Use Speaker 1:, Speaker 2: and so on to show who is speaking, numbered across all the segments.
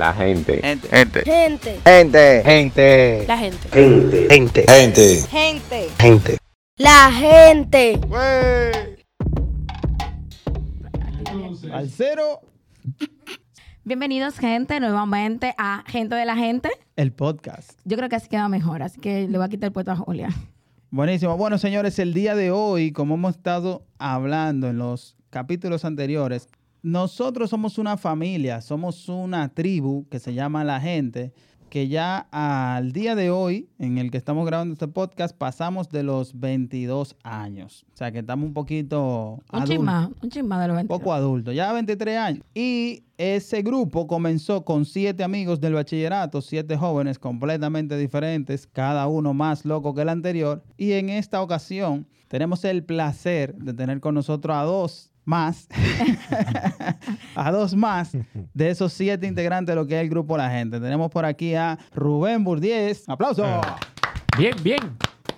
Speaker 1: La gente.
Speaker 2: Gente.
Speaker 3: Gente.
Speaker 4: Gente.
Speaker 3: Gente.
Speaker 2: Gente.
Speaker 4: La gente.
Speaker 3: Gente. Gente.
Speaker 5: Gente.
Speaker 4: Gente.
Speaker 3: Gente.
Speaker 4: La gente.
Speaker 3: Al cero,
Speaker 6: Bienvenidos, gente, nuevamente a Gente de la Gente.
Speaker 3: el podcast.
Speaker 6: Yo creo que así queda mejor, así que le voy a quitar el puesto a Julia.
Speaker 3: Buenísimo. Bueno, señores, el día de hoy, como hemos estado hablando en los capítulos anteriores, nosotros somos una familia, somos una tribu que se llama La Gente, que ya al día de hoy, en el que estamos grabando este podcast, pasamos de los 22 años. O sea, que estamos un poquito
Speaker 6: Un chisma, un chisma de los 22.
Speaker 3: poco adulto, ya 23 años. Y ese grupo comenzó con siete amigos del bachillerato, siete jóvenes completamente diferentes, cada uno más loco que el anterior. Y en esta ocasión tenemos el placer de tener con nosotros a dos más, a dos más de esos siete integrantes de lo que es el grupo La Gente. Tenemos por aquí a Rubén Burdiez. ¡Aplauso!
Speaker 1: Bien, bien.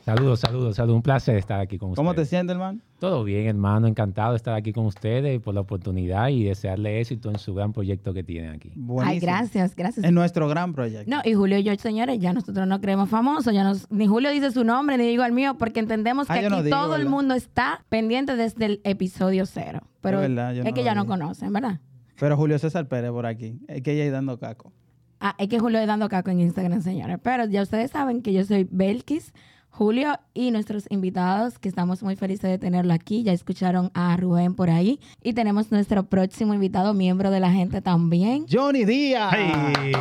Speaker 1: Saludos, saludos, saludos. Un placer estar aquí con
Speaker 3: ¿Cómo te
Speaker 1: ustedes.
Speaker 3: sientes, hermano?
Speaker 1: Todo bien, hermano. Encantado de estar aquí con ustedes por la oportunidad y desearle éxito en su gran proyecto que tienen aquí.
Speaker 6: Ay,
Speaker 3: Buenísimo.
Speaker 6: gracias, gracias.
Speaker 3: Es nuestro gran proyecto.
Speaker 6: No, y Julio y yo, señores, ya nosotros no creemos famosos, ya nos, ni Julio dice su nombre, ni digo el mío, porque entendemos que
Speaker 3: Ah, yo
Speaker 6: aquí
Speaker 3: no digo,
Speaker 6: todo el mundo está pendiente desde el episodio cero. Pero
Speaker 3: Es verdad, yo
Speaker 6: es
Speaker 3: no
Speaker 6: que ya no conocen, ¿verdad?
Speaker 3: Pero Julio César Pérez por aquí. Es que ella ahí dando caco.
Speaker 6: Ah, es que Julio es dando caco en Instagram, señores. Pero ya ustedes saben que yo soy Belkis, Julio y nuestros invitados, que estamos muy felices de tenerlo aquí. Ya escucharon a Rubén por ahí. Y tenemos nuestro próximo invitado, miembro de la gente también.
Speaker 3: Johnny Díaz.
Speaker 7: ¡Ay!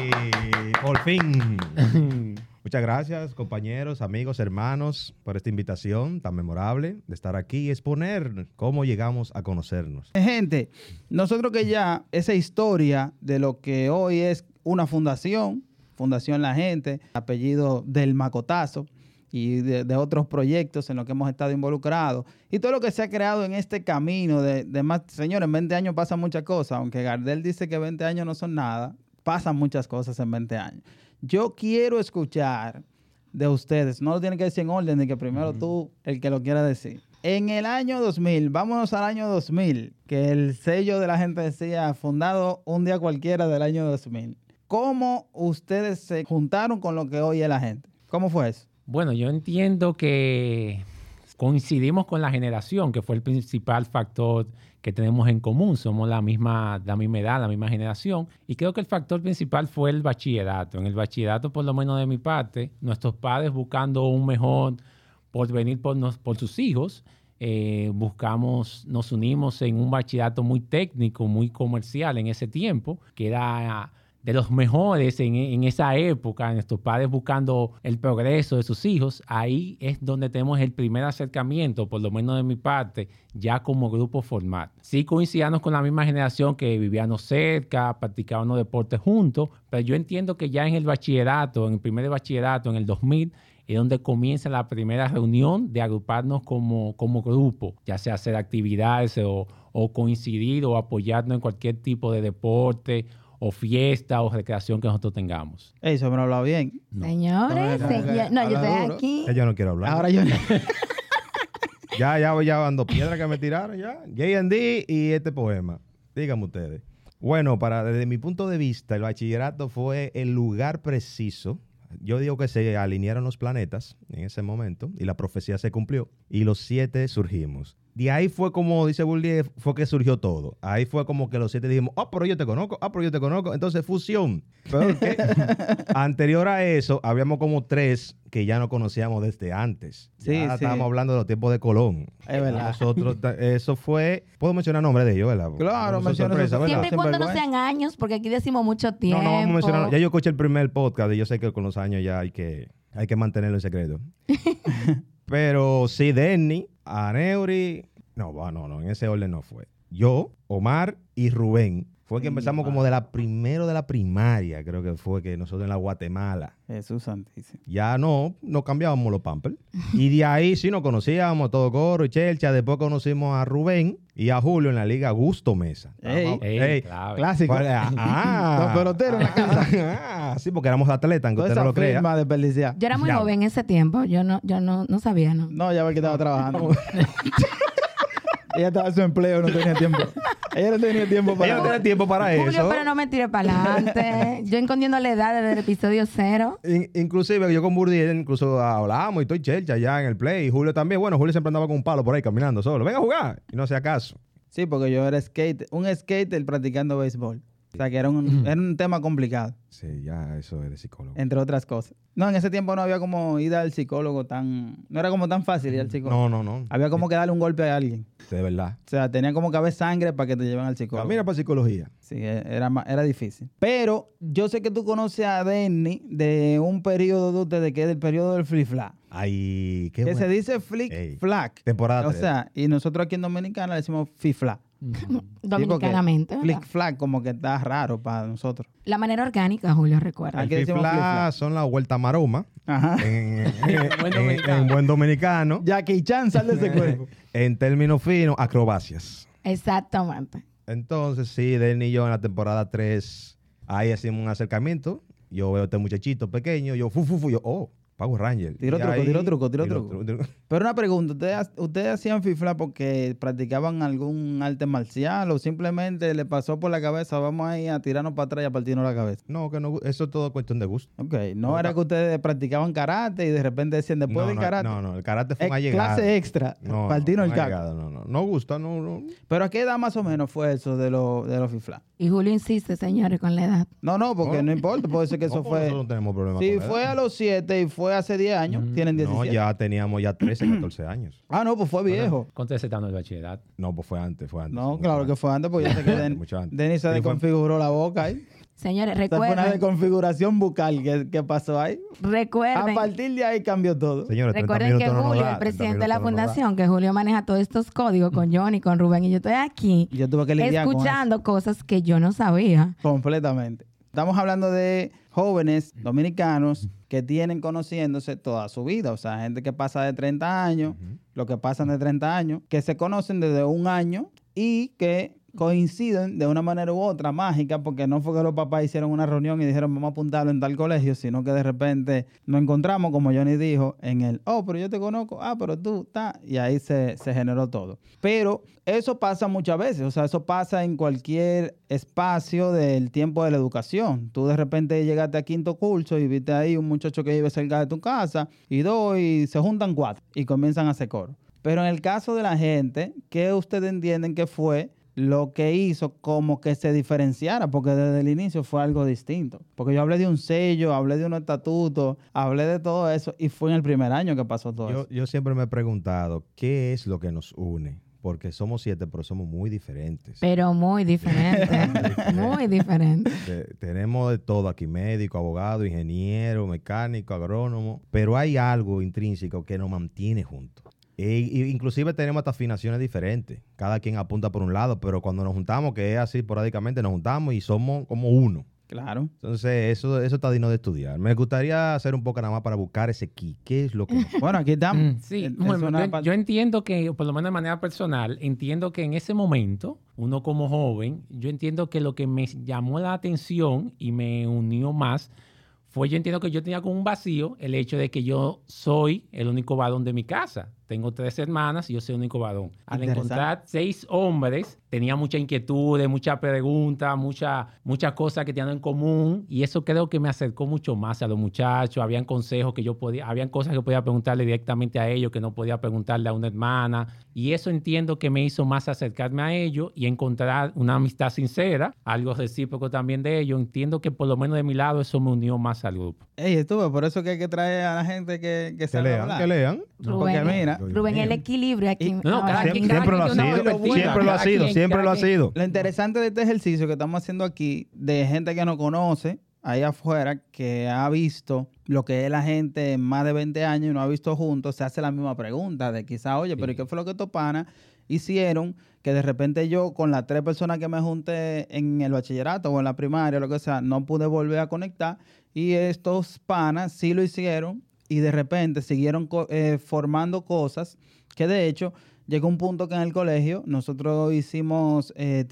Speaker 7: Por fin. Muchas gracias, compañeros, amigos, hermanos, por esta invitación tan memorable de estar aquí y exponer cómo llegamos a conocernos.
Speaker 3: Gente, nosotros que ya esa historia de lo que hoy es una fundación, Fundación La Gente, apellido del Macotazo y de, de otros proyectos en los que hemos estado involucrados y todo lo que se ha creado en este camino de, de más, señores, en 20 años pasan muchas cosas, aunque Gardel dice que 20 años no son nada, pasan muchas cosas en 20 años. Yo quiero escuchar de ustedes, no lo tienen que decir en orden, de que primero tú, el que lo quiera decir. En el año 2000, vámonos al año 2000, que el sello de la gente decía fundado un día cualquiera del año 2000. ¿Cómo ustedes se juntaron con lo que hoy es la gente? ¿Cómo fue eso?
Speaker 1: Bueno, yo entiendo que coincidimos con la generación, que fue el principal factor que tenemos en común. Somos la misma, la misma edad, la misma generación. Y creo que el factor principal fue el bachillerato. En el bachillerato, por lo menos de mi parte, nuestros padres buscando un mejor porvenir por, nos- por sus hijos, eh, buscamos, nos unimos en un bachillerato muy técnico, muy comercial en ese tiempo, que era de los mejores en, en esa época, nuestros padres buscando el progreso de sus hijos, ahí es donde tenemos el primer acercamiento, por lo menos de mi parte, ya como grupo formal. Sí coincidíamos con la misma generación que vivíamos cerca, practicábamos deportes juntos, pero yo entiendo que ya en el bachillerato, en el primer bachillerato, en el 2000, es donde comienza la primera reunión de agruparnos como, como grupo, ya sea hacer actividades o, o coincidir o apoyarnos en cualquier tipo de deporte o fiesta o recreación que nosotros tengamos.
Speaker 3: Eso me lo hablado bien.
Speaker 6: Señores,
Speaker 3: No, no,
Speaker 6: se-
Speaker 3: no,
Speaker 6: yo- no, estoy
Speaker 3: duro.
Speaker 6: aquí.
Speaker 7: Ya yo no quiero hablar.
Speaker 3: Ahora yo...
Speaker 7: Ya, ya, ya ando piedra que me tiraron ya. J&D y este poema. Díganme ustedes. Bueno, para desde mi punto de vista, el bachillerato fue el lugar preciso. Yo digo que se alinearon los planetas en ese momento y la profecía se cumplió y los siete surgimos. De ahí fue como, dice Bullier, fue que surgió todo. Ahí fue como que los siete dijimos, ah, pero yo te conozco, ah, pero yo te conozco. Entonces, fusión. Pero que anterior a eso, habíamos como tres que ya no conocíamos desde antes.
Speaker 3: Sí,
Speaker 7: Ya
Speaker 3: sí.
Speaker 7: estábamos hablando de los tiempos de Colón.
Speaker 3: Es verdad.
Speaker 7: Nosotros, eso fue, puedo mencionar nombre de ellos, ¿verdad?
Speaker 3: Claro,
Speaker 7: No,
Speaker 3: menciona
Speaker 7: sorpresa,
Speaker 3: su-
Speaker 7: ¿verdad?
Speaker 6: Siempre y cuando no sean años, porque aquí decimos mucho tiempo.
Speaker 7: No, no vamos a mencionar. Ya yo escuché el primer podcast y yo sé que con los años ya hay que, hay que mantenerlo en secreto. Pero sí, Denny, Aneuri. No, va, no, no, en ese orden no fue. Yo, Omar y Rubén. Fue que empezamos como de la primero de la primaria, creo que fue que nosotros en la Guatemala.
Speaker 3: Jesús santísimo.
Speaker 7: Ya no, no cambiábamos los pampers. Y de ahí sí nos conocíamos, todo coro y chelcha. Después conocimos a Rubén y a Julio en la liga Gusto Mesa.
Speaker 3: Ey.
Speaker 1: Ey,
Speaker 7: ey,
Speaker 1: clave.
Speaker 3: Clásico.
Speaker 7: Ah,
Speaker 3: Los peloteros en la
Speaker 7: casa. ah, sí, porque éramos atletas, aunque usted no lo crea.
Speaker 6: Yo era muy
Speaker 7: Ya.
Speaker 6: joven en ese tiempo. Yo no, yo no, no sabía, ¿no?
Speaker 3: No, ya ve que estaba trabajando. ella estaba en su empleo, no tenía tiempo. ella no tenía tiempo para
Speaker 7: Ella no tiene tiempo para
Speaker 6: Julio,
Speaker 7: eso.
Speaker 6: pero no me tire para adelante. Yo escondiendo la edad desde el episodio cero.
Speaker 7: In- inclusive yo con Burdiel incluso hablábamos y estoy chelcha allá en el play. Y Julio también. Bueno, Julio siempre andaba con un palo por ahí caminando solo. Venga a jugar. Y no hacía caso.
Speaker 3: Sí, porque yo era skate, un skater practicando béisbol. O sea, que era un, era un tema complicado,
Speaker 7: Sí, ya eso es de psicólogo.
Speaker 3: entre otras cosas. No, en ese tiempo no había como ir al psicólogo tan... No era como tan fácil ir al psicólogo.
Speaker 7: No, no, no.
Speaker 3: Había como que darle un golpe a alguien.
Speaker 7: De verdad.
Speaker 3: O sea, tenía como que haber sangre para que te lleven al psicólogo.
Speaker 7: Camina para psicología.
Speaker 3: Sí, e- era, era difícil. Pero yo sé que tú conoces a Denny de un periodo de ustedes que es del periodo del flip flap.
Speaker 7: Ay, qué
Speaker 3: Que se
Speaker 7: bueno.
Speaker 3: dice flick
Speaker 7: Ey,
Speaker 3: flack.
Speaker 7: temporada
Speaker 3: O
Speaker 7: tres.
Speaker 3: sea, y nosotros aquí en Dominicana le decimos fifla.
Speaker 6: Dominicanamente.
Speaker 3: Flick flack como que está raro para nosotros.
Speaker 6: La manera orgánica, Julio, recuerda.
Speaker 3: Aquí
Speaker 7: fifla
Speaker 3: flip-flap.
Speaker 7: son la vuelta maroma.
Speaker 3: Ajá.
Speaker 7: En, en-
Speaker 1: buen
Speaker 7: en-
Speaker 1: dominicano.
Speaker 7: en buen dominicano.
Speaker 3: Jackie Chan sal de ese cuerpo.
Speaker 7: En términos finos, acrobacias.
Speaker 6: Exactamente.
Speaker 7: Entonces, sí, Denny y yo en la temporada 3, ahí hacemos un acercamiento. Yo veo a este muchachito pequeño, yo, fu, fu, fu, yo, oh, Power Ranger.
Speaker 3: Tiro truco,
Speaker 7: ahí-
Speaker 3: tiro truco, tiro truco.
Speaker 7: tru- tru-
Speaker 3: Pero una pregunta, ¿ustedes, ¿ustedes hacían fifla porque practicaban algún arte marcial o simplemente le pasó por la cabeza, vamos ahí a tirarnos para atrás y a partirnos la cabeza?
Speaker 7: No, que no, eso es todo cuestión de gusto.
Speaker 3: Ok, no era que ustedes practicaban karate y de repente decían después
Speaker 7: no,
Speaker 3: del
Speaker 7: no,
Speaker 3: karate.
Speaker 7: no, no, el karate fue una
Speaker 3: eh,
Speaker 7: llegada.
Speaker 3: clase extra,
Speaker 7: No,
Speaker 3: partirnos el
Speaker 7: una
Speaker 3: caco.
Speaker 7: no, no, no gusta, no, no.
Speaker 3: Pero ¿a qué edad más o menos fue eso de, lo, de los fifla?
Speaker 6: Y Julio insiste, señores, con la edad.
Speaker 3: No, no, porque
Speaker 7: No.
Speaker 3: no, importa, puede ser que eso
Speaker 7: No,
Speaker 3: fue...
Speaker 7: Nosotros no tenemos problema con la
Speaker 3: fue a los 7 y fue hace 10 años, tienen 17.
Speaker 7: No, ya teníamos ya 13, 14 años.
Speaker 3: Ah, no, pues fue viejo.
Speaker 1: ¿Cuánto se está en el bachillerato?
Speaker 7: No, pues fue antes, fue antes.
Speaker 3: No, claro que fue antes, porque yo sé que Den-
Speaker 7: Mucho antes.
Speaker 3: Denis se desconfiguró la boca ahí.
Speaker 6: Señores,
Speaker 3: Esa fue una
Speaker 6: recuerden,
Speaker 3: desconfiguración bucal que, que pasó ahí. A
Speaker 6: recuerden,
Speaker 3: partir de ahí cambió todo.
Speaker 7: Señores, 30
Speaker 6: recuerden que
Speaker 7: no
Speaker 6: Julio,
Speaker 7: da,
Speaker 6: el
Speaker 7: 30
Speaker 6: presidente de la
Speaker 7: no
Speaker 6: fundación, que Julio maneja todos estos códigos con Johnny, con Rubén, y yo estoy aquí
Speaker 3: yo tuve que con
Speaker 6: escuchando cosas que yo no sabía.
Speaker 3: completamente. Estamos hablando de jóvenes dominicanos que tienen conociéndose toda su vida. O sea, gente que pasa de 30 años, lo que pasan de 30 años, que se conocen desde un año y que coinciden de una manera u otra mágica, porque no fue que los papás hicieron una reunión y dijeron vamos a apuntarlo en tal colegio, sino que de repente nos encontramos, como Johnny dijo, en el, oh, pero yo te conozco, ah, pero tú, está, y ahí se, se generó todo. Pero eso pasa muchas veces, o sea, eso pasa en cualquier espacio del tiempo de la educación. Tú de repente llegaste a quinto curso y viste ahí un muchacho que vive cerca de tu casa y dos y se juntan cuatro y comienzan a hacer coro. Pero en el caso de la gente, ¿qué ustedes entienden que fue lo que hizo como que se diferenciara? Porque desde el inicio fue algo distinto. Porque yo hablé de un sello, hablé de un estatuto, hablé de todo eso y fue en el primer año que pasó todo
Speaker 7: Yo,
Speaker 3: eso.
Speaker 7: yo siempre me he preguntado, ¿qué es lo que nos une? Porque somos siete, pero somos muy diferentes.
Speaker 6: Pero muy diferente, muy diferente.
Speaker 7: Te- tenemos de todo aquí, médico, abogado, ingeniero, mecánico, agrónomo, pero hay algo intrínseco que nos mantiene juntos. E- y inclusive tenemos hasta afinaciones diferentes. Cada quien apunta por un lado, pero cuando nos juntamos, que es así esporádicamente, nos juntamos y somos como uno.
Speaker 3: Claro.
Speaker 7: Entonces, eso, eso está digno de estudiar. Me gustaría hacer un poco nada más para buscar ese key. ¿Qué es lo que
Speaker 3: Bueno, aquí estamos.
Speaker 1: Mm, Sí,
Speaker 3: Es-
Speaker 1: bueno,
Speaker 3: es una
Speaker 1: yo, yo entiendo que, por lo menos de manera personal, entiendo que en ese momento, uno como joven, yo entiendo que lo que me llamó la atención y me unió más fue, yo entiendo que yo tenía como un vacío el hecho de que yo soy el único varón de mi casa. Tengo tres hermanas y yo soy el único varón. Al encontrar seis hombres, tenía muchas inquietudes, muchas preguntas, muchas muchas cosas que tenían en común y eso creo que me acercó mucho más a los muchachos. Habían consejos que yo podía, habían cosas que podía preguntarle directamente a ellos que no podía preguntarle a una hermana y eso entiendo que me hizo más acercarme a ellos y encontrar una amistad sincera, algo recíproco también de ellos. Entiendo que por lo menos de mi lado eso me unió más al grupo.
Speaker 3: Ey, estuve, por eso que hay que traer a la gente que, que
Speaker 7: Que lean,
Speaker 3: hablar.
Speaker 7: que lean.
Speaker 3: Porque
Speaker 6: Rubén,
Speaker 3: mira,
Speaker 7: Dios
Speaker 6: Rubén, el equilibrio aquí.
Speaker 3: Y-
Speaker 1: No, no, cada quien-
Speaker 7: Siempre lo ha sido, siempre lo ha sido,
Speaker 1: quien-
Speaker 7: siempre lo ha sido.
Speaker 3: Lo interesante de este ejercicio que estamos haciendo aquí, de gente que nos conoce ahí afuera, que ha visto lo que es la gente más de 20 años y no ha visto juntos, se hace la misma pregunta de quizá, oye, pero ¿y qué fue lo que estos panas hicieron que de repente yo con las tres personas que me junté en el bachillerato o en la primaria, lo que sea, no pude volver a conectar y estos panas sí lo hicieron y de repente siguieron eh, formando cosas que de hecho llegó un punto que en el colegio nosotros hicimos eh,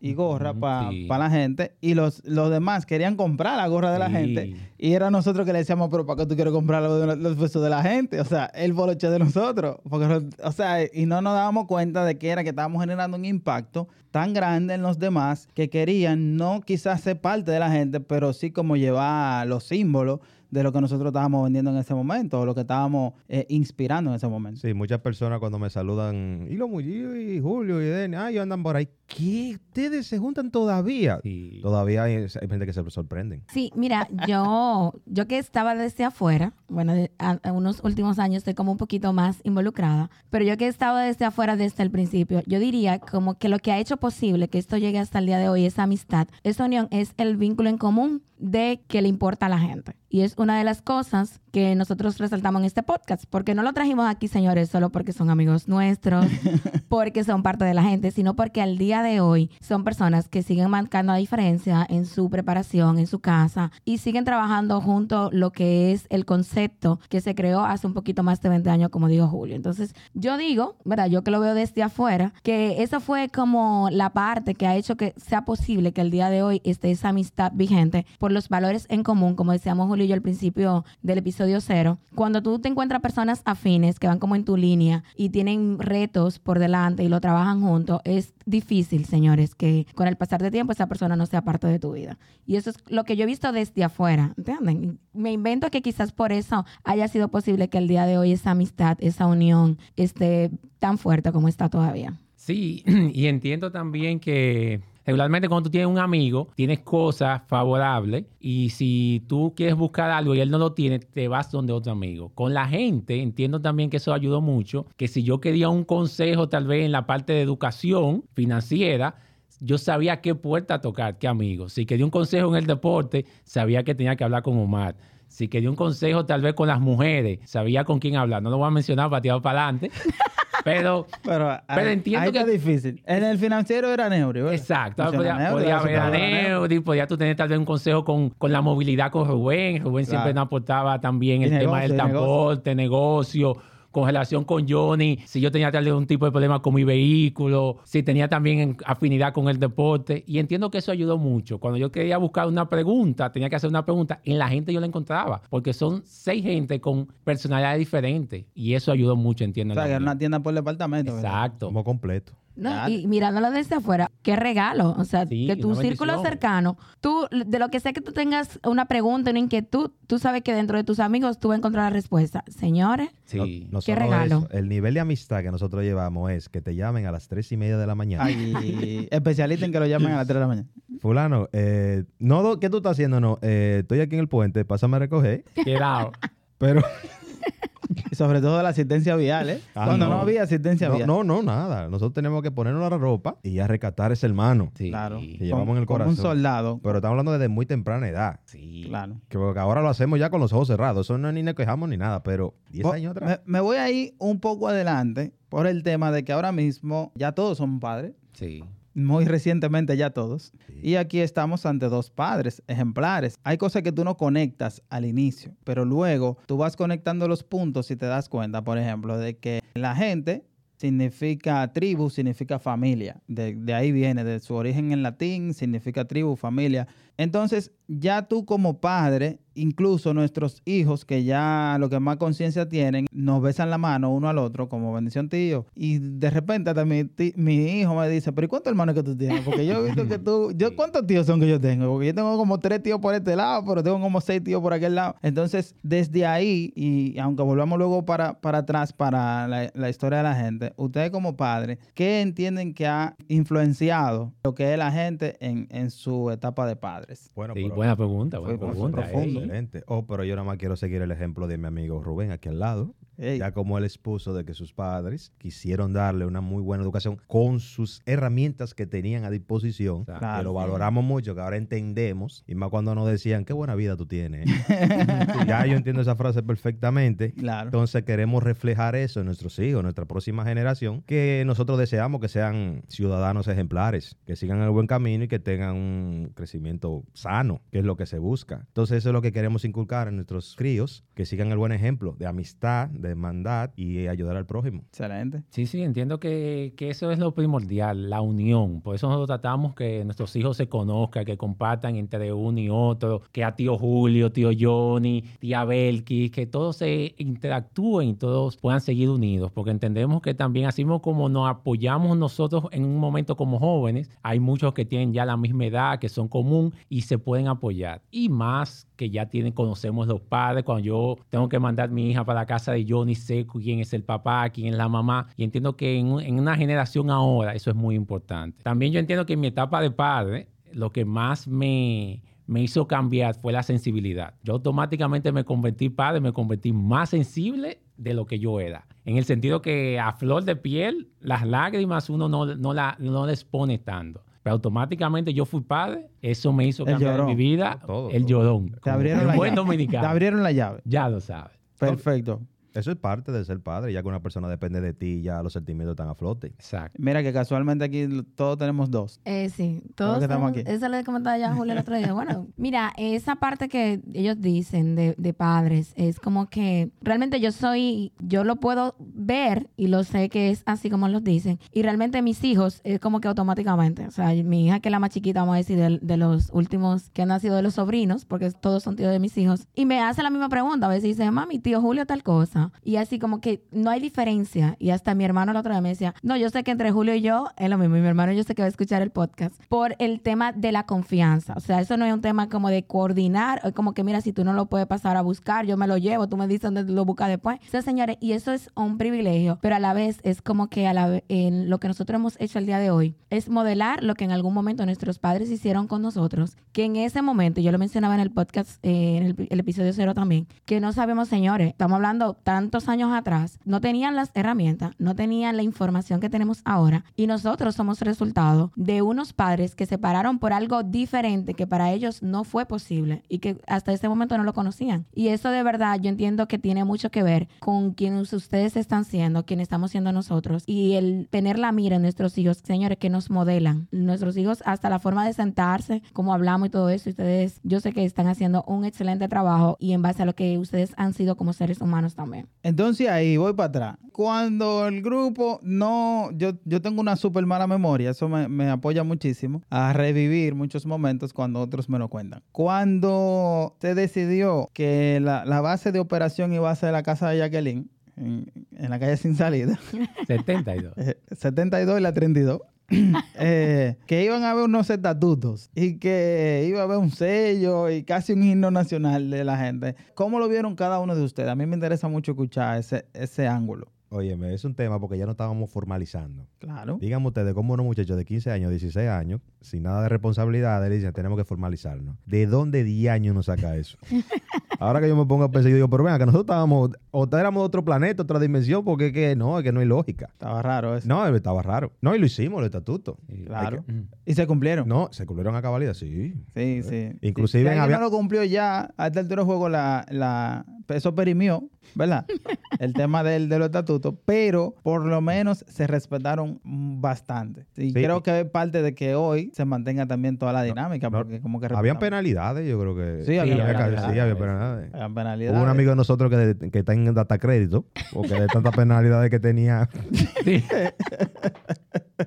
Speaker 3: y gorra para
Speaker 1: sí.
Speaker 3: la gente y los, los demás querían comprar la gorra de la gente y era nosotros que le decíamos, pero ¿para qué tú quieres comprar los pesos de la gente? O sea, el boloche de nosotros. Porque, o sea, y no nos dábamos cuenta de que era que estábamos generando un impacto tan grande en los demás que querían no quizás ser parte de la gente, pero sí como llevar los símbolos de lo que nosotros estábamos vendiendo en ese momento o lo que estábamos eh, inspirando en ese momento.
Speaker 7: Sí, muchas personas cuando me saludan, y los Murillo y Julio y Denny, ah, ellos andan por ahí. ¿Qué? ¿Ustedes se juntan todavía?
Speaker 1: Sí.
Speaker 7: Todavía hay, hay gente que se sorprenden.
Speaker 6: Sí, mira, yo, yo que estaba desde afuera, bueno, de- a, a unos últimos años estoy como un poquito más involucrada, pero yo que he estado desde afuera desde el principio, yo diría como que lo que ha hecho posible que esto llegue hasta el día de hoy, esa amistad, esa unión, es el vínculo en común de que le importa a la gente. Y es una de las cosas que nosotros resaltamos en este podcast, porque no lo trajimos aquí, señores, solo porque son amigos nuestros, porque son parte de la gente, sino porque al día de hoy son personas que siguen marcando la diferencia en su preparación, en su casa, y siguen trabajando junto lo que es el concepto que se creó hace un poquito más de 20 años, como dijo Julio. Entonces, yo digo, ¿verdad? Yo que lo veo desde afuera, que esa fue como la parte que ha hecho que sea posible que el día de hoy esté esa amistad vigente por los valores en común, como decíamos Julio y yo al principio del episodio cero. Cuando tú te encuentras personas afines que van como en tu línea y tienen retos por delante y lo trabajan juntos, es difícil, señores, que con el pasar de tiempo esa persona no sea parte de tu vida. Y eso es lo que yo he visto desde afuera, ¿entienden? Me invento que quizás por eso haya sido posible que el día de hoy esa amistad, esa unión esté tan fuerte como está todavía.
Speaker 1: Sí, y entiendo también que regularmente cuando tú tienes un amigo, tienes cosas favorables y si tú quieres buscar algo y él no lo tiene, te vas donde otro amigo. Con la gente, entiendo también que eso ayudó mucho, que si yo quería un consejo tal vez en la parte de educación financiera, yo sabía qué puerta tocar, qué amigo. Si quería un consejo en el deporte, sabía que tenía que hablar con Omar. Si quería un consejo tal vez con las mujeres, sabía con quién hablar. No lo voy a mencionar para tirar para adelante. Pero
Speaker 3: Pero,
Speaker 1: Pero entiendo
Speaker 3: ahí está
Speaker 1: que-
Speaker 3: difícil. En el financiero era Neuri, ¿verdad?
Speaker 1: Exacto, podía,
Speaker 3: Neuri,
Speaker 1: podía haber a
Speaker 3: Neuri.
Speaker 1: Podía tú tener tal vez un consejo con, con la movilidad con Rubén. Rubén siempre nos aportaba también el tema del
Speaker 3: y negocio.
Speaker 1: transporte, negocio, con relación con Johnny, si yo tenía tal vez un tipo de problema con mi vehículo, si tenía también afinidad con el deporte. Y entiendo que eso ayudó mucho. Cuando yo quería buscar una pregunta, tenía que hacer una pregunta, en la gente yo la encontraba, porque son seis gente con personalidades diferentes. Y eso ayudó mucho, entiendo.
Speaker 3: O sea, que era una tienda por departamento. ¿verdad?
Speaker 1: Exacto.
Speaker 7: Como completo.
Speaker 6: ¿No?
Speaker 3: Claro.
Speaker 6: Y mirándolo desde afuera, qué regalo. O sea,
Speaker 1: Sí,
Speaker 6: que tu círculo
Speaker 1: bendición.
Speaker 6: cercano, tú, de lo que sea que tú tengas una pregunta, una inquietud, tú sabes que dentro de tus amigos tú vas a encontrar la respuesta. Señores,
Speaker 1: Sí.
Speaker 7: No- no
Speaker 6: Qué regalo.
Speaker 7: eso, el nivel de amistad que nosotros llevamos es que te llamen a las tres y media de la mañana.
Speaker 3: Ay, especialista en que lo llamen a las 3 de la mañana.
Speaker 7: Fulano, eh, no, do- ¿qué tú estás haciendo? No, eh, estoy aquí en el puente, pásame a recoger.
Speaker 1: Quedado.
Speaker 7: Pero
Speaker 3: Y sobre todo la asistencia vial, ¿eh?
Speaker 7: Ah,
Speaker 3: Cuando no.
Speaker 7: no.
Speaker 3: había asistencia
Speaker 7: no,
Speaker 3: vial.
Speaker 7: no, no, nada. Nosotros tenemos que ponernos la ropa y ya rescatar ese hermano.
Speaker 1: Sí.
Speaker 3: Claro.
Speaker 7: Que llevamos en el
Speaker 3: Como
Speaker 7: corazón.
Speaker 3: un soldado.
Speaker 7: Pero estamos hablando desde muy temprana edad.
Speaker 1: Sí.
Speaker 3: Claro.
Speaker 7: Que porque ahora lo hacemos ya con los ojos cerrados. Eso no ni nos quejamos ni nada, pero 10
Speaker 3: Bo-
Speaker 7: años atrás.
Speaker 3: Me, me voy a ir un poco adelante por el tema de que ahora mismo ya todos somos padres.
Speaker 1: Sí.
Speaker 3: Muy recientemente ya todos. Y aquí estamos ante dos padres ejemplares. Hay cosas que tú no conectas al inicio, pero luego tú vas conectando los puntos y te das cuenta, por ejemplo, de que la gente significa tribu, significa familia. De, de ahí viene, de su origen en latín, significa tribu, familia. Entonces, ya tú como padre, incluso nuestros hijos, que ya lo que más conciencia tienen, nos besan la mano uno al otro como bendición tío. Y de repente hasta mi, mi hijo me dice, pero ¿y cuántos hermanos que tú tienes? Porque yo he visto que tú, yo ¿cuántos tíos son que yo tengo? Porque yo tengo como tres tíos por este lado, pero tengo como seis tíos por aquel lado. Entonces, desde ahí, y aunque volvamos luego para, para atrás, para la, la historia de la gente, ustedes como padres, ¿qué entienden que ha influenciado lo que es la gente en, en su etapa de padres?
Speaker 7: Bueno,
Speaker 1: Sí,
Speaker 7: pero-
Speaker 1: buena pregunta, buena pregunta.
Speaker 3: profundo.
Speaker 1: ey.
Speaker 7: Excelente. Oh, pero yo nada más quiero seguir el ejemplo de mi amigo Rubén aquí al lado.
Speaker 3: Ey,
Speaker 7: Ya como él expuso de que sus padres quisieron darle una muy buena educación con sus herramientas que tenían a disposición,
Speaker 1: Claro.
Speaker 7: que lo valoramos mucho, que ahora entendemos, y más cuando nos decían, qué buena vida tú tienes. ya yo entiendo esa frase perfectamente.
Speaker 3: Claro.
Speaker 7: Entonces queremos reflejar eso en nuestros hijos, nuestra próxima generación, que nosotros deseamos que sean ciudadanos ejemplares, que sigan el buen camino y que tengan un crecimiento sano, que es lo que se busca. Entonces eso es lo que queremos inculcar en nuestros críos, que sigan el buen ejemplo de amistad, de de hermandad y ayudar al prójimo.
Speaker 3: Excelente.
Speaker 1: Sí, sí, entiendo que, que eso es lo primordial, la unión. Por eso nosotros tratamos que nuestros hijos se conozcan, que compartan entre uno y otro, que a tío Julio, tío Johnny, tía Belkis, que todos se interactúen y todos puedan seguir unidos, porque entendemos que también, así mismo como nos apoyamos nosotros en un momento como jóvenes, hay muchos que tienen ya la misma edad, que son común y se pueden apoyar. Y más que ya tienen, conocemos los padres, cuando yo tengo que mandar a mi hija para la casa de Johnny, sé quién es el papá, quién es la mamá, y entiendo que en, en una generación ahora eso es muy importante. También yo entiendo que en mi etapa de padre, lo que más me, me hizo cambiar fue la sensibilidad. Yo automáticamente me convertí padre, me convertí más sensible de lo que yo era. En el sentido que a flor de piel, las lágrimas uno no, no, la, no les pone tanto. Pero automáticamente yo fui padre, eso me hizo
Speaker 3: El
Speaker 1: cambiar mi vida,
Speaker 7: Todo,
Speaker 1: el
Speaker 7: todo.
Speaker 1: llorón.
Speaker 3: Te abrieron, la
Speaker 1: buen
Speaker 3: llave.
Speaker 1: dominicano.
Speaker 3: Te abrieron la llave.
Speaker 1: Ya lo sabes.
Speaker 3: Perfecto.
Speaker 7: Eso es parte de ser padre, ya que una persona depende de ti, ya los sentimientos están a flote.
Speaker 1: Exacto.
Speaker 3: Mira que casualmente aquí todos tenemos dos.
Speaker 6: Eh, sí, todos
Speaker 3: que estamos aquí.
Speaker 6: Eso le comentaba ya a Julio el otro día. Bueno, mira, esa parte que ellos dicen de, de padres es como que realmente yo soy, yo lo puedo ver y lo sé que es así como los dicen. Y realmente mis hijos es como que automáticamente. O sea, mi hija que es la más chiquita, vamos a decir, de, de los últimos que han nacido de los sobrinos, porque todos son tíos de mis hijos. Y me hace la misma pregunta. A veces dice, mami, tío Julio tal cosa. Y así como que no hay diferencia. Y hasta mi hermano la otra vez me decía, no, yo sé que entre Julio y yo es lo mismo. Y mi hermano yo sé que va a escuchar el podcast por el tema de la confianza. O sea, eso no es un tema como de coordinar, como que mira, si tú no lo puedes pasar a buscar, yo me lo llevo, tú me dices dónde lo buscas después. O sea, señores, y eso es un privilegio, pero a la vez es como que a la en lo que nosotros hemos hecho el día de hoy es modelar lo que en algún momento nuestros padres hicieron con nosotros, que en ese momento, yo lo mencionaba en el podcast, eh, en el, el episodio cero también, que no sabemos, señores, estamos hablando tantos años atrás, no tenían las herramientas, no tenían la información que tenemos ahora, y nosotros somos resultado de unos padres que se pararon por algo diferente que para ellos no fue posible y que hasta ese momento no lo conocían. Y eso de verdad yo entiendo que tiene mucho que ver con quienes ustedes están siendo, quienes estamos siendo nosotros, y el tener la mira en nuestros hijos, señores, que nos modelan. Nuestros hijos, hasta la forma de sentarse, como hablamos y todo eso, ustedes, yo sé que están haciendo un excelente trabajo y en base a lo que ustedes han sido como seres humanos también.
Speaker 3: Entonces ahí voy para atrás. Cuando el grupo no, yo, yo tengo una súper mala memoria, eso me, me apoya muchísimo a revivir muchos momentos cuando otros me lo cuentan. Cuando se decidió que la, la base de operación iba a ser la casa de Jacqueline, en, en la calle sin salida,
Speaker 1: 72.
Speaker 3: eh, 72 y la 32. eh, que iban a haber unos estatutos y que iba a haber un sello y casi un himno nacional de la gente. ¿Cómo lo vieron cada uno de ustedes? A mí me interesa mucho escuchar ese, ese ángulo.
Speaker 7: Óyeme, es un tema porque ya no estábamos formalizando.
Speaker 3: Claro.
Speaker 7: Díganme ustedes, como unos muchachos de 15 años, 16 años, sin nada de responsabilidad, dicen, tenemos que formalizarnos. ¿De dónde diaño nos saca eso? Ahora que yo me pongo a pensar, yo digo, pero venga, que nosotros estábamos, o éramos de otro planeta, otra dimensión, porque es que no, es que no hay lógica.
Speaker 3: Estaba raro eso.
Speaker 7: No, estaba raro. No, y lo hicimos, el estatuto.
Speaker 3: claro.
Speaker 1: Hay que-
Speaker 3: Y se cumplieron.
Speaker 7: No, se cumplieron a cabalidad, sí.
Speaker 3: Sí, sí.
Speaker 7: Inclusive
Speaker 3: Si alguien
Speaker 7: había-
Speaker 3: no lo cumplió ya, a esta altura del juego la, la, eso perimió, ¿verdad? El tema del, de los estatutos, pero por lo menos se respetaron mm, bastante. Y
Speaker 7: Sí.
Speaker 3: creo que es parte de que hoy se mantenga también toda la dinámica,
Speaker 7: no,
Speaker 3: porque como que
Speaker 7: Habían penalidades, yo creo que.
Speaker 3: Sí, había
Speaker 7: sí, había penalidades.
Speaker 3: Penalidades.
Speaker 7: un amigo de nosotros que, de- que está en data crédito, porque de tantas penalidades que tenía.
Speaker 1: Sí.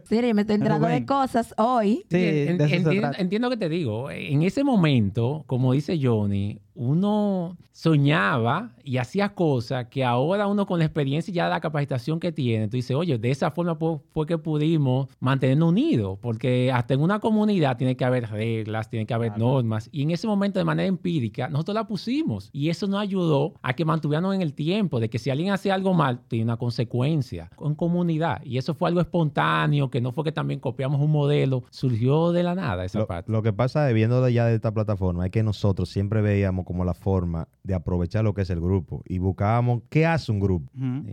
Speaker 6: Sí, yo me estoy enterando
Speaker 3: Rubén.
Speaker 6: de cosas hoy.
Speaker 3: Sí,
Speaker 1: entiendo, entiendo que te digo. En ese momento, como dice Johnny, uno soñaba y hacía cosas que ahora uno con la experiencia y ya la capacitación que tiene, tú dices, oye, de esa forma fue que pudimos mantenernos unidos, porque hasta en una comunidad tiene que haber reglas, tiene que haber normas, y en ese momento de manera empírica nosotros la pusimos, y eso nos ayudó a que mantuviéramos en el tiempo, de que si alguien hacía algo mal, tiene una consecuencia en comunidad, y eso fue algo espontáneo, que no fue que también copiamos un modelo, surgió de la nada esa
Speaker 7: Lo,
Speaker 1: parte.
Speaker 7: lo que pasa viendo ya de esta plataforma, es que nosotros siempre veíamos como la forma de aprovechar lo que es el grupo. Y buscábamos qué hace un grupo.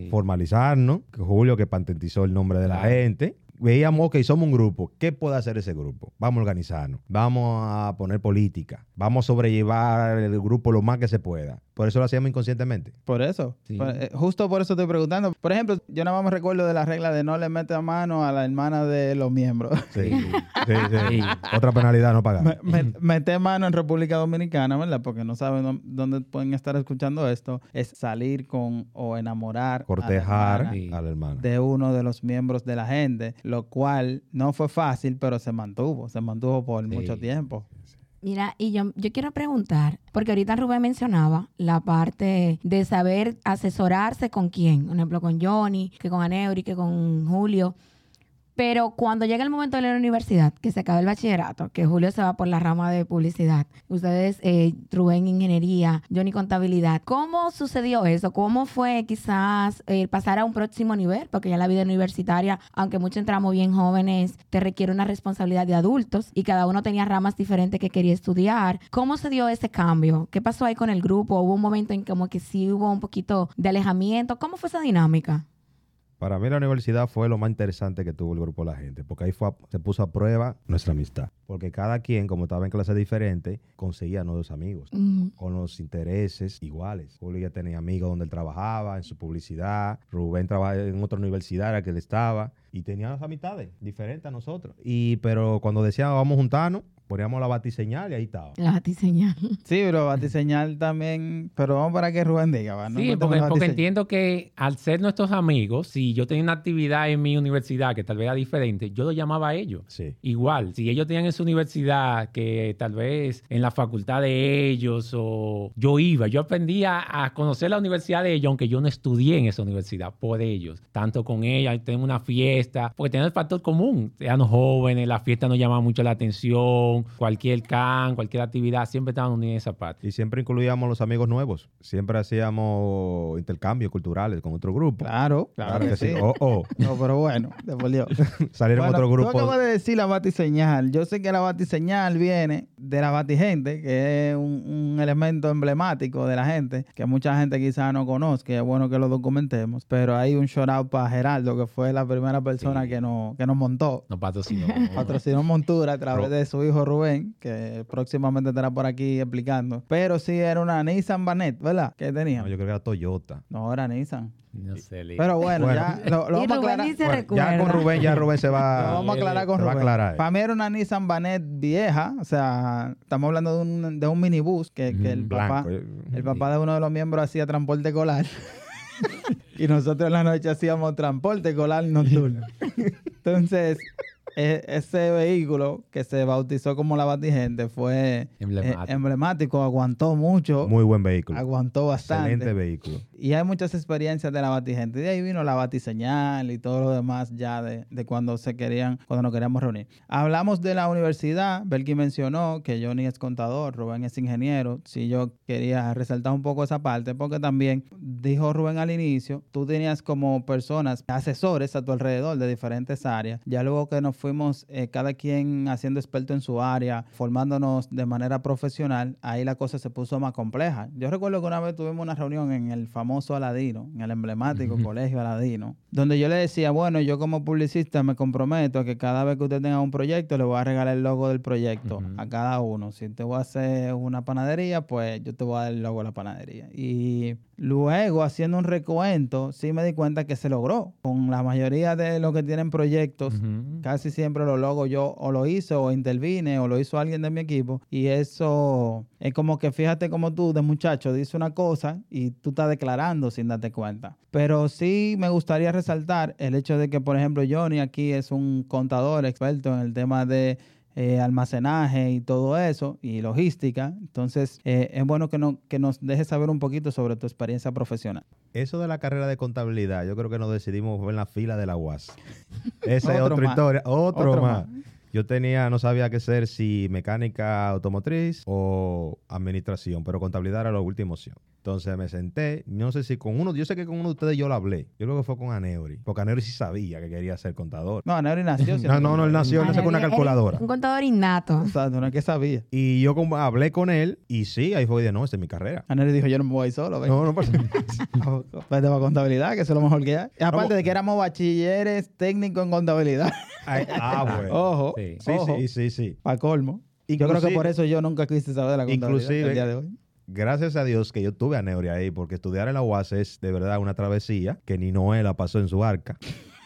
Speaker 7: Formalizarnos, que Julio que patentizó el nombre de la gente, veíamos, ok, somos un grupo. ¿Qué puede hacer ese grupo? Vamos a organizarnos. Vamos a poner política. Vamos a sobrellevar el grupo lo más que se pueda. Por eso lo hacíamos inconscientemente.
Speaker 3: Por eso.
Speaker 1: Sí.
Speaker 3: Eh, justo por eso estoy preguntando. Por ejemplo, yo nada más me recuerdo de la regla de no le mete mano a la hermana de los miembros.
Speaker 7: Sí, sí, sí.
Speaker 1: Sí.
Speaker 7: Otra penalidad no pagar.
Speaker 3: Me- me- meter mano en República Dominicana, ¿verdad? Porque no saben dó- dónde pueden estar escuchando esto. Es salir con o enamorar. a la
Speaker 7: Cortejar
Speaker 3: hermana
Speaker 1: Sí.
Speaker 7: al hermano.
Speaker 3: de uno de los miembros de la gente, lo cual no fue fácil, pero se mantuvo, se mantuvo por
Speaker 1: Sí.
Speaker 3: mucho tiempo.
Speaker 6: Mira, y yo, yo quiero preguntar, porque ahorita Rubén mencionaba la parte de saber asesorarse con quién, por ejemplo, con Johnny, que con Aneuri, que con Julio. Pero cuando llega el momento de la universidad, que se acaba el bachillerato, que Julio se va por la rama de publicidad, ustedes, eh, Rubén Ingeniería, Johnny Contabilidad, ¿cómo sucedió eso? ¿Cómo fue quizás eh, pasar a un próximo nivel? Porque ya la vida universitaria, aunque muchos entramos bien jóvenes, te requiere una responsabilidad de adultos y cada uno tenía ramas diferentes que quería estudiar. ¿Cómo se dio ese cambio? ¿Qué pasó ahí con el grupo? ¿Hubo un momento en como que sí hubo un poquito de alejamiento? ¿Cómo fue esa dinámica?
Speaker 7: Para mí la universidad fue lo más interesante que tuvo el grupo de la gente, porque ahí fue a- se puso a prueba nuestra amistad. Porque cada quien, como estaba en clases diferentes, conseguía nuevos amigos. Con los intereses iguales. Julio ya tenía amigos donde él trabajaba, en su publicidad. Rubén trabajaba en otra universidad en la que él estaba. Y tenía las amistades diferentes a nosotros. Y, pero cuando decíamos vamos a juntarnos, poníamos la batiseñal y ahí estaba.
Speaker 6: La batiseñal.
Speaker 3: Sí, pero batiseñal también, pero vamos para que Rubén diga, ¿va? No
Speaker 1: Sí, porque, porque entiendo que al ser nuestros amigos, si yo tenía una actividad en mi universidad que tal vez era diferente, yo lo llamaba a ellos.
Speaker 7: Sí.
Speaker 1: Igual, si ellos tenían en su universidad que tal vez en la facultad de ellos o yo iba, yo aprendía a conocer la universidad de ellos, aunque yo no estudié en esa universidad, por ellos. Tanto con ella, tenemos una fiesta, porque tenemos el factor común. Éramos jóvenes, la fiesta nos llamaba mucho la atención, cualquier can, cualquier actividad, siempre estaban unidos en esa parte.
Speaker 7: Y siempre incluíamos los amigos nuevos. Siempre hacíamos intercambios culturales con otro grupo.
Speaker 3: Claro, claro, que, sí.
Speaker 7: Oh, oh.
Speaker 3: No, pero bueno.
Speaker 7: Salieron
Speaker 3: Bueno,
Speaker 7: otro
Speaker 3: Tú
Speaker 7: grupo.
Speaker 3: acabas de decir la batiseñal. Yo sé que la batiseñal viene de la batigente, que es un, un elemento emblemático de la gente, que mucha gente quizás no conozca, es bueno que lo documentemos. Pero hay un shout out para Geraldo, que fue la primera persona
Speaker 1: Sí.
Speaker 3: que, nos, que nos montó.
Speaker 1: Nos patrocinó.
Speaker 3: Patrocinó montura a través
Speaker 7: Ro-
Speaker 3: de su hijo Rubén, que próximamente estará por aquí explicando. Pero sí era una Nissan Banet, ¿verdad? ¿Qué tenía?
Speaker 7: No, yo creo que era Toyota.
Speaker 3: No, era Nissan.
Speaker 1: No sé, Lee.
Speaker 3: Pero bueno,
Speaker 7: Bueno.
Speaker 3: ya lo, lo
Speaker 6: y
Speaker 3: vamos a
Speaker 6: Rubén
Speaker 3: aclarar.
Speaker 6: ni se
Speaker 7: Bueno,
Speaker 6: recuerda.
Speaker 7: ya con Rubén, ya Rubén se
Speaker 3: Lo
Speaker 7: va.
Speaker 3: vamos a aclarar con Rubén.
Speaker 7: aclarar.
Speaker 3: Para mí era una Nissan Banet vieja, o sea, estamos hablando de un, de un minibús que, que el,
Speaker 1: Ujú,
Speaker 3: papá, el papá de uno de los miembros hacía transporte escolar y nosotros en la noche hacíamos transporte escolar nocturno. Entonces, e- ese vehículo que se bautizó como la Batigente fue
Speaker 1: Emblemático.
Speaker 3: eh, emblemático, aguantó mucho,
Speaker 7: Muy buen vehículo.
Speaker 3: aguantó bastante.
Speaker 7: Excelente vehículo.
Speaker 3: Y hay muchas experiencias de la batigente. De ahí vino la batiseñal y todo lo demás ya de, de cuando se querían, cuando nos queríamos reunir. Hablamos de la universidad. Belki mencionó que Johnny es contador, Rubén es ingeniero. Si yo quería resaltar un poco esa parte, porque también dijo Rubén al inicio, tú tenías como personas, asesores a tu alrededor de diferentes áreas. Ya luego que nos fuimos, eh, cada quien haciendo experto en su área, formándonos de manera profesional, ahí la cosa se puso más compleja. Yo recuerdo que una vez tuvimos una reunión en el famoso Aladino, en el emblemático colegio Aladino, donde yo le decía, bueno, yo como publicista me comprometo a que cada vez que usted tenga un proyecto, le voy a regalar el logo del proyecto a cada uno. Si te voy a hacer una panadería, pues yo te voy a dar el logo de la panadería. Y luego, haciendo un recuento, sí me di cuenta que se logró. Con la mayoría de los que tienen proyectos. Casi siempre los logos yo o lo hice o intervine o lo hizo alguien de mi equipo. Y eso es como que fíjate como tú de muchacho dice una cosa y tú estás declarando sin darte cuenta. Pero sí me gustaría resaltar el hecho de que, por ejemplo, Johnny aquí es un contador experto en el tema de eh, almacenaje y todo eso y logística. Entonces eh, es bueno que, no, que nos dejes saber un poquito sobre tu experiencia profesional.
Speaker 7: Eso de la carrera de contabilidad, yo creo que nos decidimos en la fila de la UAS. Esa es otra
Speaker 3: más.
Speaker 7: historia. Otro,
Speaker 3: Otro
Speaker 7: más.
Speaker 3: más.
Speaker 7: Yo tenía, no sabía qué ser, si mecánica automotriz o administración, pero contabilidad era la última opción. Entonces me senté, no sé si con uno, yo sé que con uno de ustedes yo lo hablé. Yo creo que fue con Aneuri, porque Aneuri sí sabía que quería ser contador.
Speaker 3: No, Neuri nació.
Speaker 7: No, no, no, él nació, él nació con una calculadora.
Speaker 6: Un contador innato.
Speaker 3: Exacto, no es que sabía.
Speaker 7: Y yo como hablé con él y sí, ahí fue de no, esta es mi carrera.
Speaker 3: Aneuri dijo, yo no me voy solo. ven.
Speaker 7: No, no pasa
Speaker 3: Vete para contabilidad, que eso es lo mejor que hay. Y aparte de que éramos bachilleres técnicos en contabilidad.
Speaker 7: Ay, Ah, bueno.
Speaker 3: Ojo.
Speaker 1: Sí.
Speaker 7: Sí,
Speaker 3: ojo,
Speaker 7: sí, sí, sí.
Speaker 3: Para colmo. Yo creo
Speaker 7: Inclusive-
Speaker 3: que por eso yo nunca quise saber de la contabilidad
Speaker 7: Inclusive-
Speaker 3: el día de hoy.
Speaker 7: Gracias a Dios que yo tuve a Neuri ahí, porque estudiar en la UAS es de verdad una travesía que ni Noé la pasó en su arca.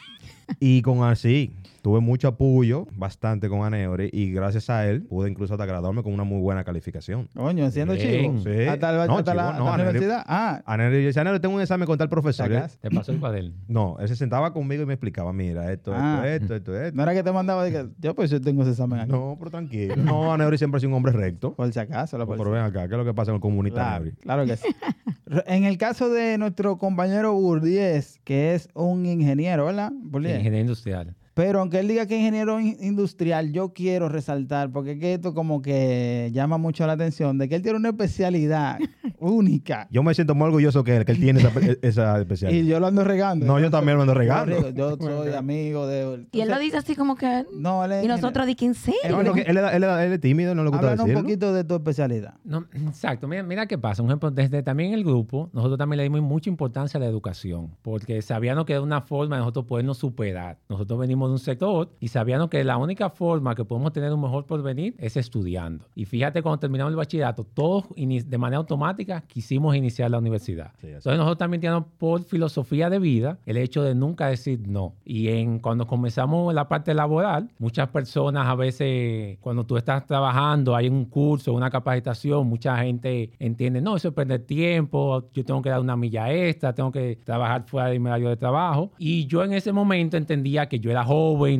Speaker 7: y con así, tuve mucho apoyo, bastante con Aneuri, y gracias a él pude incluso hasta graduarme con una muy buena calificación.
Speaker 3: Coño, siendo chivo.
Speaker 7: Sí.
Speaker 3: Hasta, el-
Speaker 7: No,
Speaker 3: hasta la,
Speaker 7: no,
Speaker 3: universidad. Ah,
Speaker 7: Aneuri yo decía, Aneuri, tengo un examen con tal profesor.
Speaker 3: ¿Sacas?
Speaker 1: Te pasó el cuaderno.
Speaker 7: No, él se sentaba conmigo y me explicaba, mira, esto,
Speaker 3: Ah.
Speaker 7: esto, esto, esto, esto.
Speaker 3: no era que te mandaba de que yo pues yo tengo ese examen aquí.
Speaker 7: No, pero tranquilo. No, Aneuri siempre ha sido un hombre recto.
Speaker 3: Por si acaso. la por
Speaker 7: Pero
Speaker 3: si-
Speaker 7: ven acá, ¿qué es lo que pasa en el comunitario?
Speaker 3: Claro, claro que sí. En el caso de nuestro compañero Burdiez, que es un ingeniero, ¿verdad? Burdiez?
Speaker 1: Ingeniería industrial.
Speaker 3: Pero aunque él diga que es ingeniero in- industrial, yo quiero resaltar, porque es que esto como que llama mucho la atención, de que él tiene una especialidad única.
Speaker 7: Yo me siento muy orgulloso que él, que él tiene esa, esa especialidad.
Speaker 3: Y yo lo ando regando.
Speaker 7: No, yo también lo ando regando.
Speaker 3: Yo soy amigo de...
Speaker 6: Y él lo dice así como que...
Speaker 3: No, él es
Speaker 6: Y nosotros di que en serio.
Speaker 7: No, no, que él, es- él es- él es tímido, no le gusta
Speaker 3: Háblanos un
Speaker 7: decirlo.
Speaker 3: poquito de tu especialidad.
Speaker 1: No, exacto. Mira, mira qué pasa. Un ejemplo, desde también el grupo, nosotros también le dimos mucha importancia a la educación, porque sabíamos que era una forma de nosotros podernos superar. Nosotros venimos de un sector y sabíamos que la única forma que podemos tener un mejor porvenir es estudiando. Y fíjate, cuando terminamos el bachillerato, todos de manera automática quisimos iniciar la universidad.
Speaker 7: Sí,
Speaker 1: Entonces nosotros también tenemos por filosofía de vida el hecho de nunca decir no. Y en cuando comenzamos la parte laboral, muchas personas a veces cuando tú estás trabajando, hay un curso, una capacitación, mucha gente entiende, no, eso es perder tiempo, yo tengo que dar una milla extra, tengo que trabajar fuera de mi horario de trabajo. Y yo en ese momento entendía que yo era joven,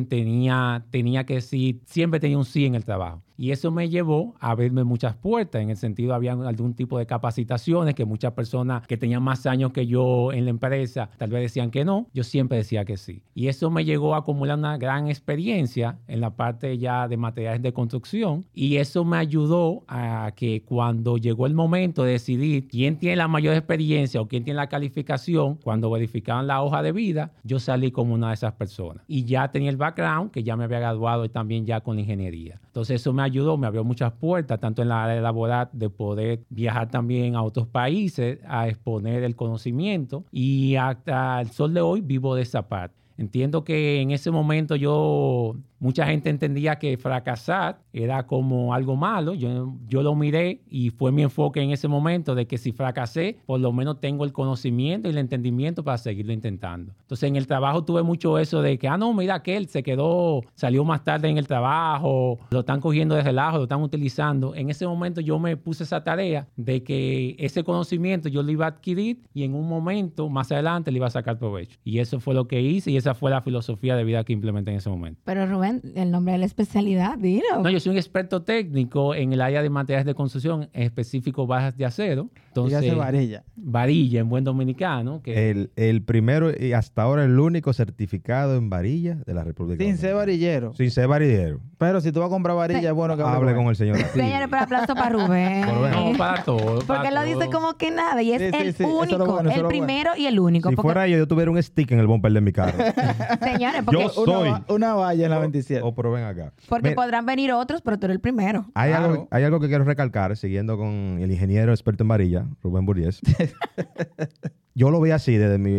Speaker 1: tenía, tenía que decir, siempre tenía un sí en el trabajo. Y eso me llevó a abrirme muchas puertas, en el sentido había algún tipo de capacitaciones que muchas personas que tenían más años que yo en la empresa tal vez decían que no, yo siempre decía que sí. Y eso me llegó a acumular una gran experiencia en la parte ya de materiales de construcción y eso me ayudó a que cuando llegó el momento de decidir quién tiene la mayor experiencia o quién tiene la calificación, cuando verificaban la hoja de vida, yo salí como una de esas personas. Y ya tenía el background, que ya me había graduado y también ya con ingeniería. Entonces eso me ayudó, me abrió muchas puertas, tanto en la área laboral, de poder viajar también a otros países, a exponer el conocimiento y hasta el sol de hoy vivo de esa parte. Entiendo que en ese momento yo, mucha gente entendía que fracasar era como algo malo. Yo, yo lo miré y fue mi enfoque en ese momento de que si fracasé, por lo menos tengo el conocimiento y el entendimiento para seguirlo intentando. Entonces en el trabajo tuve mucho eso de que, ah, no, mira que él se quedó, salió más tarde en el trabajo, lo están cogiendo de relajo, lo están utilizando. En ese momento yo me puse esa tarea de que ese conocimiento yo lo iba a adquirir y en un momento más adelante le iba a sacar provecho. Y eso fue lo que hice y esa fue la filosofía de vida que implementé en ese momento.
Speaker 6: Pero Rubén, el nombre de la especialidad, dilo.
Speaker 1: No, yo soy un experto técnico en el área de materiales de construcción, en específico barras de acero. Entonces,
Speaker 3: Dígase varilla.
Speaker 1: varilla en buen dominicano. Que
Speaker 7: El, el primero y hasta ahora el único certificado en varilla de la República
Speaker 3: Sin ser varillero.
Speaker 7: Sin ser varillero.
Speaker 3: Pero si tú vas a comprar varilla,
Speaker 6: Sí.
Speaker 3: es bueno que hable
Speaker 7: Hable
Speaker 3: con
Speaker 7: el señor.
Speaker 6: Señores, pero aplauso para Rubén.
Speaker 1: No, para todo.
Speaker 6: Porque él lo dice
Speaker 1: todo.
Speaker 6: como que nada y es
Speaker 3: Sí, sí,
Speaker 6: el
Speaker 3: sí,
Speaker 6: único,
Speaker 3: bueno,
Speaker 6: el
Speaker 3: bueno.
Speaker 6: primero y el único.
Speaker 7: Si
Speaker 6: porque,
Speaker 7: fuera yo, yo tuviera un stick en el bumper de mi carro.
Speaker 6: señores, porque,
Speaker 7: Yo
Speaker 3: Una,
Speaker 7: soy.
Speaker 3: una valla en la 27.
Speaker 7: oh, pero ven acá.
Speaker 6: porque
Speaker 7: Mira,
Speaker 6: podrán venir otros, pero tú eres el primero.
Speaker 7: hay,
Speaker 3: Claro.
Speaker 7: algo, hay algo que quiero recalcar, siguiendo con el ingeniero experto en varilla, Rubén Buriés. Yo lo vi así desde mi,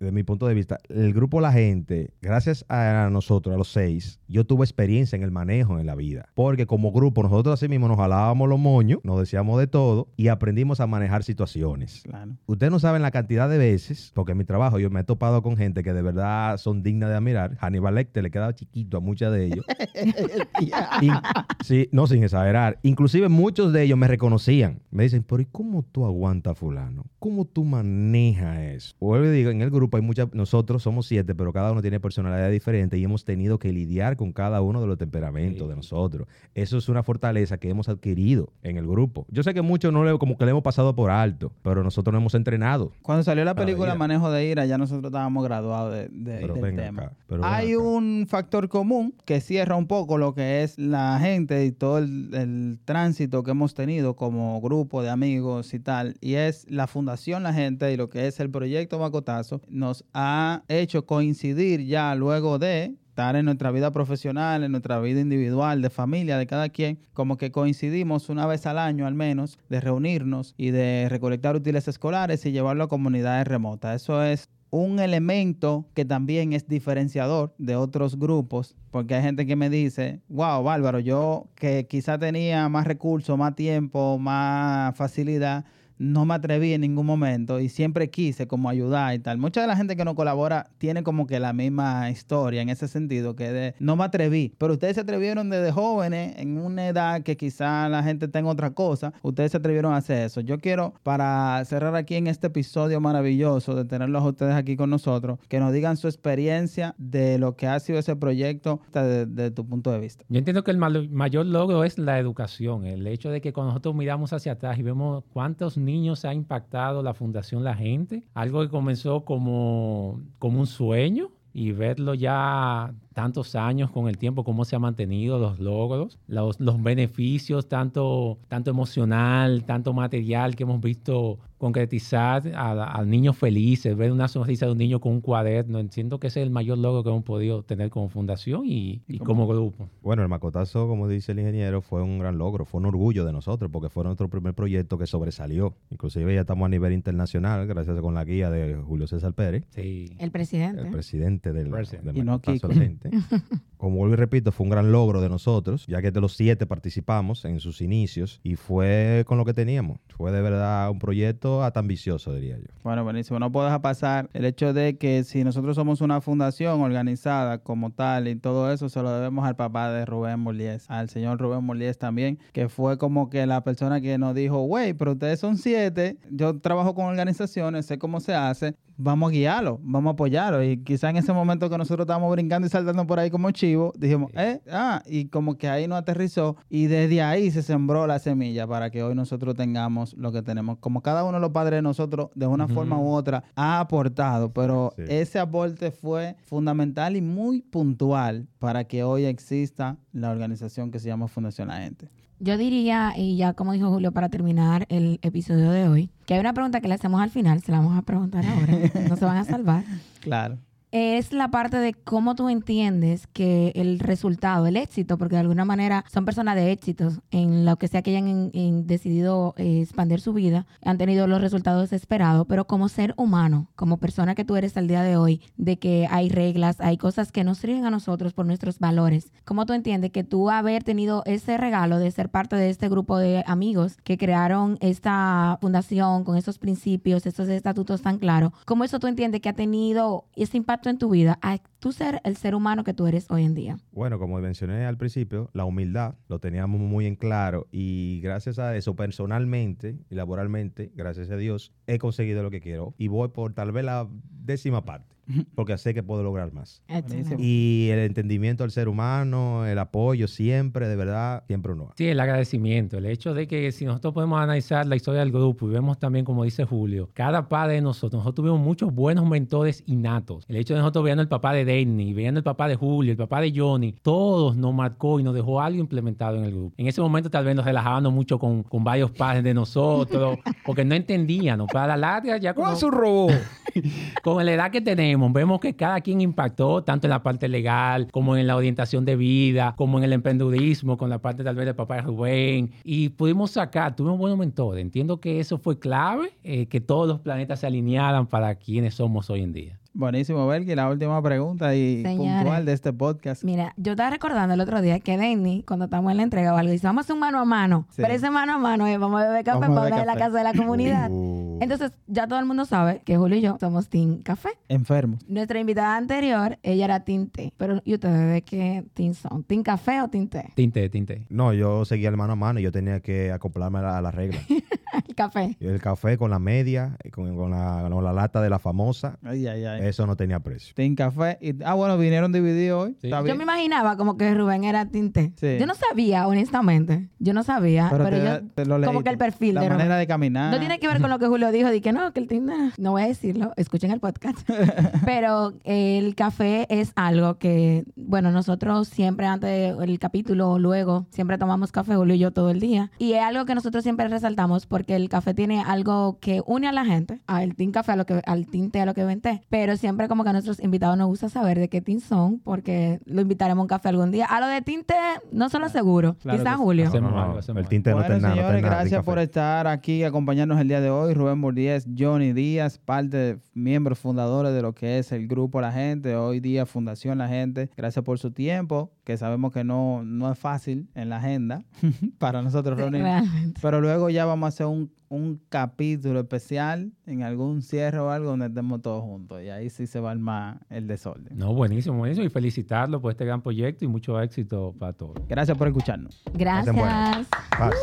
Speaker 7: desde mi punto de vista. El grupo La Gente, gracias a nosotros, a los seis, yo tuve experiencia en el manejo en la vida. Porque como grupo, nosotros así mismo nos jalábamos los moños, nos decíamos de todo y aprendimos a manejar situaciones.
Speaker 3: Claro.
Speaker 7: Ustedes no saben la cantidad de veces, porque en mi trabajo yo me he topado con gente que de verdad son dignas de admirar. Hannibal Lecter le quedaba chiquito a muchos de ellos. Sí, no sin exagerar. Inclusive muchos de ellos me reconocían. Me dicen, pero ¿y cómo tú aguantas fulano? ¿Cómo tú manejas eso? O yo le digo, en el grupo hay muchas, nosotros somos siete, pero cada uno tiene personalidad diferente y hemos tenido que lidiar con cada uno de los temperamentos de nosotros. Eso es una fortaleza que hemos adquirido en el grupo. Yo sé que muchos no le, como que le hemos pasado por alto, pero nosotros nos hemos entrenado.
Speaker 3: Cuando salió la película. Manejo de Ira, ya nosotros estábamos graduados de, de-
Speaker 7: Pero
Speaker 3: del
Speaker 7: venga
Speaker 3: tema.
Speaker 7: acá, pero venga
Speaker 3: Hay
Speaker 7: acá.
Speaker 3: un factor común que cierra un poco lo que es la gente y todo el, el tránsito que hemos tenido como grupo de amigos y tal, y es la Fundación La Gente y lo que es el proyecto Macotazo, nos ha hecho coincidir ya luego de estar en nuestra vida profesional, en nuestra vida individual, de familia, de cada quien, como que coincidimos una vez al año al menos de reunirnos y de recolectar útiles escolares y llevarlo a comunidades remotas. Eso es un elemento que también es diferenciador de otros grupos, porque hay gente que me dice, wow, bárbaro, yo que quizá tenía más recursos, más tiempo, más facilidad, no me atreví en ningún momento y siempre quise como ayudar y tal. Mucha de la gente que nos colabora tiene como que la misma historia en ese sentido, que de no me atreví, pero ustedes se atrevieron desde jóvenes, en una edad que quizá la gente tenga otra cosa, ustedes se atrevieron a hacer eso. Yo quiero, para cerrar aquí en este episodio maravilloso de tenerlos a ustedes aquí con nosotros, que nos digan su experiencia de lo que ha sido ese proyecto desde, desde tu punto de vista.
Speaker 1: Yo entiendo que el mayor logro es la educación, el hecho de que cuando nosotros miramos hacia atrás y vemos cuántos niños ha impactado la Fundación La Gente, algo que comenzó como, como un sueño y verlo ya tantos años con el tiempo, cómo se ha mantenido, los logros, los, los beneficios, tanto, tanto emocional, tanto material que hemos visto concretizar a, a niños felices, ver una sonrisa de un niño con un cuaderno. Entiendo que ese es el mayor logro que hemos podido tener como fundación y, y como grupo.
Speaker 7: Bueno, el Macotazo, como dice el ingeniero, fue un gran logro, fue un orgullo de nosotros, porque fue nuestro primer proyecto que sobresalió. Inclusive ya estamos a nivel internacional, gracias con la guía de Julio César Pérez,
Speaker 1: Sí.
Speaker 6: El presidente.
Speaker 7: el presidente del,
Speaker 1: Presidente.
Speaker 7: del
Speaker 3: Y no
Speaker 7: Macotazo
Speaker 3: Kiko.
Speaker 7: Como vuelvo y repito, fue un gran logro de nosotros, ya que de los siete participamos en sus inicios y fue con lo que teníamos. Fue de verdad un proyecto hasta ambicioso, diría yo.
Speaker 3: Bueno, buenísimo. No puedo dejar pasar el hecho de que si nosotros somos una fundación organizada como tal y todo eso, se lo debemos al papá de Rubén Moliés, al señor Rubén Moliés también, que fue como que la persona que nos dijo, güey, pero ustedes son siete, yo trabajo con organizaciones, sé cómo se hace, vamos a guiarlo, vamos a apoyarlo. Y quizá en ese momento que nosotros estábamos brincando y saltando por ahí como chivo, dijimos, eh, ah, y como que ahí nos aterrizó y desde ahí se sembró la semilla para que hoy nosotros tengamos lo que tenemos. Como cada uno de los padres de nosotros, de una forma u otra, ha aportado, pero
Speaker 7: Sí.
Speaker 3: ese aporte fue fundamental y muy puntual para que hoy exista la organización que se llama Fundación La Gente.
Speaker 6: Yo diría, y ya como dijo Julio, para terminar el episodio de hoy, que hay una pregunta que le hacemos al final, se la vamos a preguntar ahora, no se van a salvar.
Speaker 3: Claro.
Speaker 6: Es la parte de cómo tú entiendes que el resultado, el éxito, porque de alguna manera son personas de éxitos en lo que sea que hayan decidido eh, expandir su vida, han tenido los resultados esperados, pero como ser humano, como persona que tú eres al día de hoy, de que hay reglas, hay cosas que nos sirven a nosotros por nuestros valores. ¿Cómo tú entiendes que tú haber tenido ese regalo de ser parte de este grupo de amigos que crearon esta fundación con esos principios, esos estatutos tan claros, cómo eso tú entiendes que ha tenido ese impacto en tu vida a tú ser el ser humano que tú eres hoy en día?
Speaker 7: Bueno, como mencioné al principio, la humildad lo teníamos muy en claro y gracias a eso, personalmente y laboralmente, gracias a Dios, he conseguido lo que quiero y voy por tal vez la décima parte, porque sé que puedo lograr más.
Speaker 6: Excelente.
Speaker 7: Y el entendimiento del ser humano, el apoyo siempre, de verdad, siempre uno.
Speaker 1: Sí, el agradecimiento, el hecho de que si nosotros podemos analizar la historia del grupo y vemos también, como dice Julio, cada padre de nosotros, nosotros tuvimos muchos buenos mentores innatos. El hecho de nosotros viendo el papá de Danny, viendo el papá de Julio, el papá de Johnny, todos nos marcó y nos dejó algo implementado en el grupo. En ese momento tal vez nos relajábamos mucho con, con varios padres de nosotros, porque no entendían, ¿no? Para la larga ya como
Speaker 7: robot?
Speaker 1: con la edad que tenemos, vemos que cada quien impactó tanto en la parte legal, como en la orientación de vida, como en el emprendedurismo, con la parte tal vez del papá de Rubén. Y pudimos sacar, tuvimos buenos mentores. Entiendo que eso fue clave, eh, que todos los planetas se alinearan para quienes somos hoy en día.
Speaker 3: Buenísimo, Belki. La última pregunta y
Speaker 6: Señores.
Speaker 3: puntual de este podcast.
Speaker 6: Mira, yo estaba recordando el otro día que Denny, cuando estamos en la entrega o algo, dice, vamos a hacer un mano a mano.
Speaker 3: Sí.
Speaker 6: Pero ese mano a mano es, vamos a beber café
Speaker 3: Vamos a
Speaker 6: para
Speaker 3: beber
Speaker 6: hablar de la casa de la comunidad.
Speaker 7: Uh,
Speaker 6: Entonces, ya todo el mundo sabe que Julio y yo somos Team Café.
Speaker 3: Enfermos.
Speaker 6: Nuestra invitada anterior, ella era Team Té. Pero, ¿y ustedes de qué Team son? ¿Team Café o Team Té?
Speaker 1: Tinte, tinte.
Speaker 7: no, yo seguía el mano a mano y yo tenía que acoplarme a la, a la regla.
Speaker 6: El café.
Speaker 7: El café con la media, y con, con la, con la lata de la famosa,
Speaker 3: Ay, ay, ay.
Speaker 7: eso no tenía precio.
Speaker 3: Team Café. Y, ah, bueno, vinieron divididos hoy.
Speaker 1: Sí.
Speaker 6: Yo me imaginaba como que Rubén era tinte.
Speaker 3: Sí.
Speaker 6: Yo no sabía, honestamente. Yo no sabía. Pero,
Speaker 3: te-
Speaker 6: yo,
Speaker 3: te lo
Speaker 6: como que el perfil
Speaker 3: La
Speaker 6: de
Speaker 3: manera
Speaker 6: Rubén.
Speaker 3: de caminar.
Speaker 6: No tiene que ver con lo que Julio dijo, que no, que el tinte, no voy a decirlo, escuchen el podcast. Pero el café es algo que, bueno, nosotros siempre antes del capítulo o luego, siempre tomamos café, Julio y yo todo el día. Y es algo que nosotros siempre resaltamos porque el café tiene algo que une a la gente, al team café, a lo que, al tinte, a lo que vente. Pero siempre como que a nuestros invitados nos gusta saber de qué team son porque lo invitaremos a un café algún día. A lo de tinte, no se lo aseguro.
Speaker 3: Claro
Speaker 6: Quizá
Speaker 3: que sí.
Speaker 6: Julio.
Speaker 1: Hacemos
Speaker 7: No, no,
Speaker 1: algo,
Speaker 7: el tinte no
Speaker 3: Bueno,
Speaker 7: está nada. no está
Speaker 3: señores,
Speaker 7: nada de
Speaker 3: gracias
Speaker 7: café.
Speaker 3: por estar aquí, acompañarnos el día de hoy. Rubén Bordiez, Johnny Díaz, parte de miembros fundadores de lo que es el grupo La Gente, hoy día Fundación La Gente. Gracias por su tiempo, que sabemos que no, no es fácil en la agenda para nosotros
Speaker 6: Sí,
Speaker 3: reunirnos.
Speaker 6: realmente.
Speaker 3: Pero luego ya vamos a hacer un, un capítulo especial en algún cierre o algo donde estemos todos juntos. Y ahí sí se va a armar el desorden.
Speaker 1: No, buenísimo, buenísimo. Y felicitarlo por este gran proyecto y mucho éxito para todos.
Speaker 3: Gracias por escucharnos.
Speaker 6: Gracias.
Speaker 7: Paz.